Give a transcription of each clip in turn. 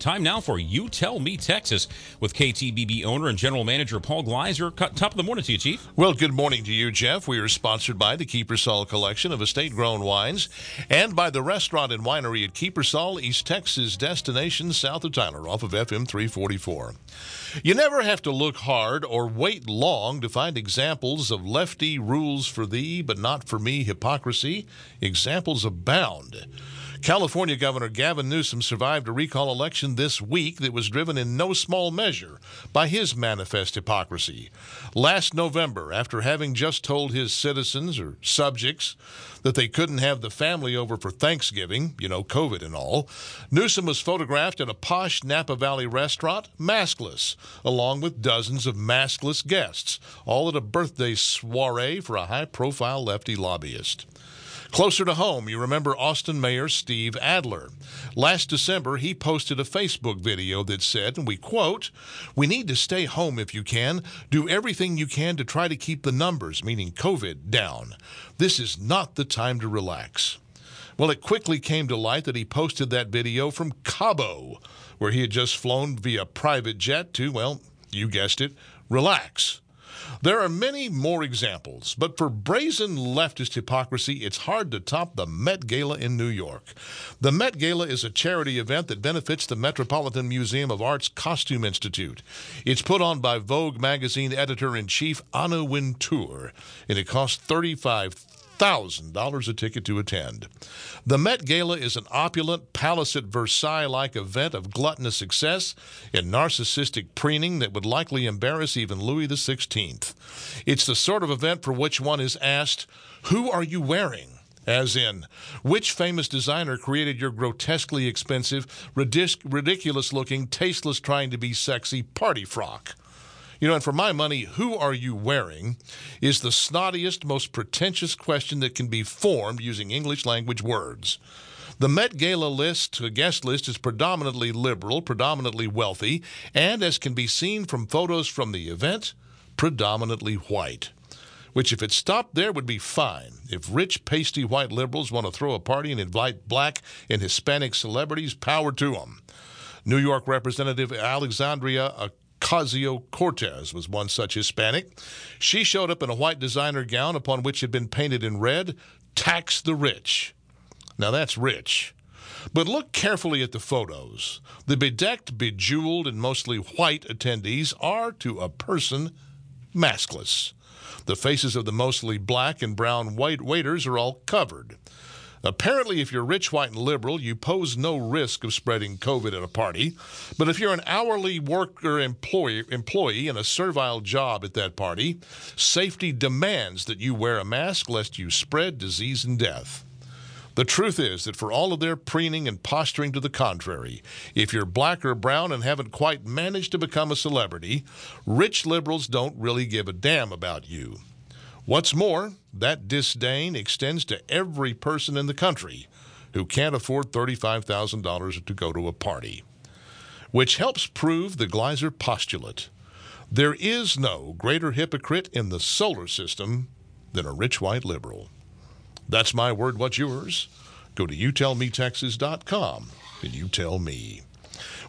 Time now for You Tell Me Texas with KTBB owner and general manager Paul Gleiser. Top of the morning to you, Chief. Well, good morning to you, Jeff. We are sponsored by the Kiepersol Collection of estate grown wines and by the restaurant and winery at Kiepersol, East Texas destination south of Tyler, off of FM 344. You never have to look hard or wait long to find examples of lefty rules for thee, but not for me hypocrisy. Examples abound. California Governor Gavin Newsom survived a recall election this week that was driven in no small measure by his manifest hypocrisy. Last November, after having just told his citizens or subjects that they couldn't have the family over for Thanksgiving, you know, COVID and all, Newsom was photographed at a posh Napa Valley restaurant, maskless, along with dozens of maskless guests, all at a birthday soiree for a high profile lefty lobbyist. Closer to home, you remember Austin Mayor Steve Adler. Last December, he posted a Facebook video that said, and we quote, We need to stay home if you can. Do everything you can to try to keep the numbers, meaning COVID, down. This is not the time to relax. Well, it quickly came to light that he posted that video from Cabo, where he had just flown via private jet to, well, you guessed it, relax. There are many more examples, but for brazen leftist hypocrisy, it's hard to top the Met Gala in New York. The Met Gala is a charity event that benefits the Metropolitan Museum of Art's Costume Institute. It's put on by Vogue magazine editor in chief Anna Wintour, and it costs 35 $1,000 a ticket to attend. The Met Gala is an opulent, palace at Versailles like event of gluttonous success and narcissistic preening that would likely embarrass even Louis XVI. It's the sort of event for which one is asked, Who are you wearing? As in, which famous designer created your grotesquely expensive, ridiculous looking, tasteless, trying to be sexy party frock? You know, and for my money, who are you wearing is the snottiest, most pretentious question that can be formed using English language words. The Met Gala list, a guest list, is predominantly liberal, predominantly wealthy, and as can be seen from photos from the event, predominantly white. Which, if it stopped there, would be fine. If rich, pasty white liberals want to throw a party and invite black and Hispanic celebrities, power to them. New York Representative Alexandria Ocasio Cortez was one such Hispanic. She showed up in a white designer gown upon which had been painted in red, Tax the Rich. Now that's rich. But look carefully at the photos. The bedecked, bejeweled, and mostly white attendees are, to a person, maskless. The faces of the mostly black and brown white waiters are all covered. Apparently, if you're rich, white, and liberal, you pose no risk of spreading COVID at a party. But if you're an hourly worker employee, employee in a servile job at that party, safety demands that you wear a mask lest you spread disease and death. The truth is that for all of their preening and posturing to the contrary, if you're black or brown and haven't quite managed to become a celebrity, rich liberals don't really give a damn about you. What's more, that disdain extends to every person in the country who can't afford $35,000 to go to a party. Which helps prove the Gleiser postulate. There is no greater hypocrite in the solar system than a rich white liberal. That's my word. What's yours? Go to youtellmetexas.com and you tell me.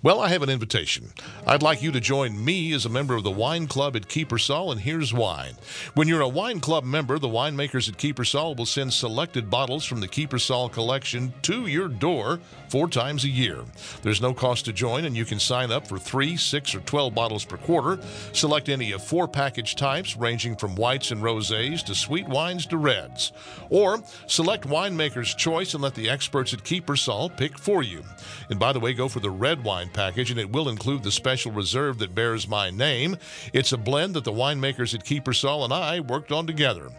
Well, I have an invitation. I'd like you to join me as a member of the Wine Club at Kiepersol, and here's why. When you're a Wine Club member, the winemakers at Kiepersol will send selected bottles from the Kiepersol collection to your door four times a year. There's no cost to join, and you can sign up for three, six, or 12 bottles per quarter. Select any of four package types, ranging from whites and rosés to sweet wines to reds. Or select winemaker's choice and let the experts at Kiepersol pick for you. And by the way, go for the red wine package, and it will include the special reserve that bears my name. It's a blend that the winemakers at Kiepersol and I worked on together.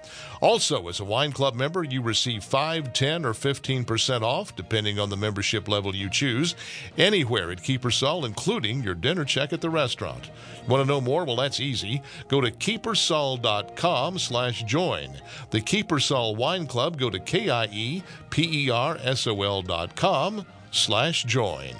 Also, as a wine club member, you receive 5, 10, or 15% off, depending on the membership level you choose, anywhere at Kiepersol, including your dinner check at the restaurant. Want to know more? Well, that's easy. Go to kiepersol.com slash join. The Kiepersol Wine Club, go to K-I-E-P-E-R-S-O-L dot com slash join.